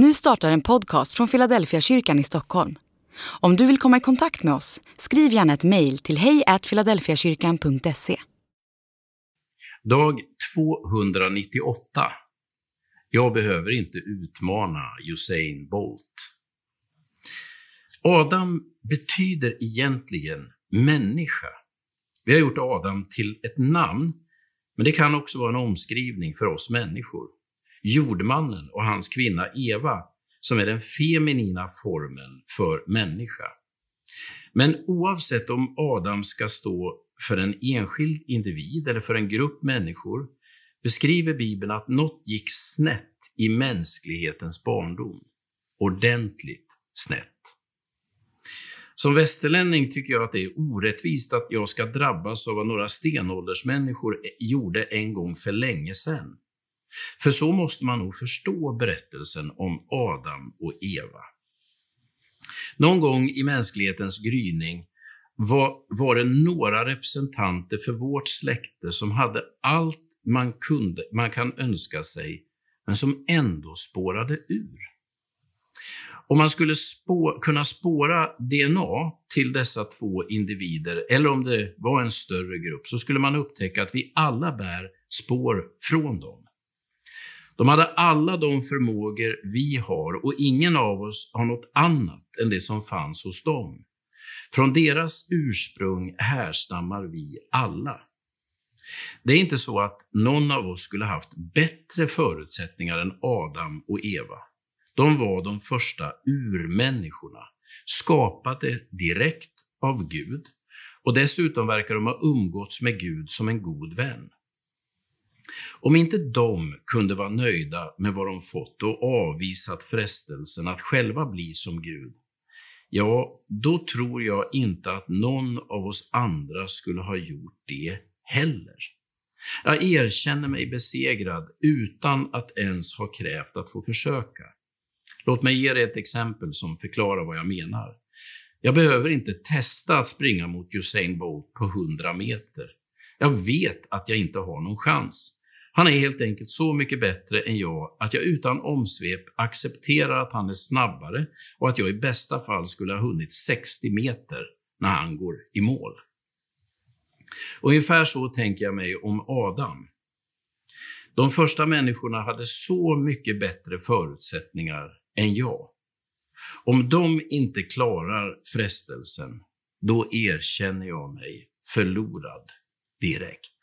Nu startar en podcast från Philadelphia kyrkan i Stockholm. Om du vill komma i kontakt med oss, skriv gärna ett mejl till hejfiladelfiakyrkan.se. Dag 298. Jag behöver inte utmana Usain Bolt. Adam betyder egentligen människa. Vi har gjort Adam till ett namn, men det kan också vara en omskrivning för oss människor jordmannen och hans kvinna Eva, som är den feminina formen för människa. Men oavsett om Adam ska stå för en enskild individ eller för en grupp människor, beskriver Bibeln att något gick snett i mänsklighetens barndom. Ordentligt snett. Som västerlänning tycker jag att det är orättvist att jag ska drabbas av vad några stenåldersmänniskor gjorde en gång för länge sedan. För så måste man nog förstå berättelsen om Adam och Eva. Någon gång i mänsklighetens gryning var, var det några representanter för vårt släkte som hade allt man, kunde, man kan önska sig, men som ändå spårade ur. Om man skulle spå, kunna spåra DNA till dessa två individer, eller om det var en större grupp, så skulle man upptäcka att vi alla bär spår från dem. De hade alla de förmågor vi har och ingen av oss har något annat än det som fanns hos dem. Från deras ursprung härstammar vi alla. Det är inte så att någon av oss skulle haft bättre förutsättningar än Adam och Eva. De var de första urmänniskorna, skapade direkt av Gud och dessutom verkar de ha umgåtts med Gud som en god vän. Om inte de kunde vara nöjda med vad de fått och avvisat frestelsen att själva bli som Gud, ja, då tror jag inte att någon av oss andra skulle ha gjort det heller. Jag erkänner mig besegrad utan att ens ha krävt att få försöka. Låt mig ge dig ett exempel som förklarar vad jag menar. Jag behöver inte testa att springa mot Usain Bolt på 100 meter. Jag vet att jag inte har någon chans. Han är helt enkelt så mycket bättre än jag att jag utan omsvep accepterar att han är snabbare och att jag i bästa fall skulle ha hunnit 60 meter när han går i mål. Ungefär så tänker jag mig om Adam. De första människorna hade så mycket bättre förutsättningar än jag. Om de inte klarar frestelsen, då erkänner jag mig förlorad direkt.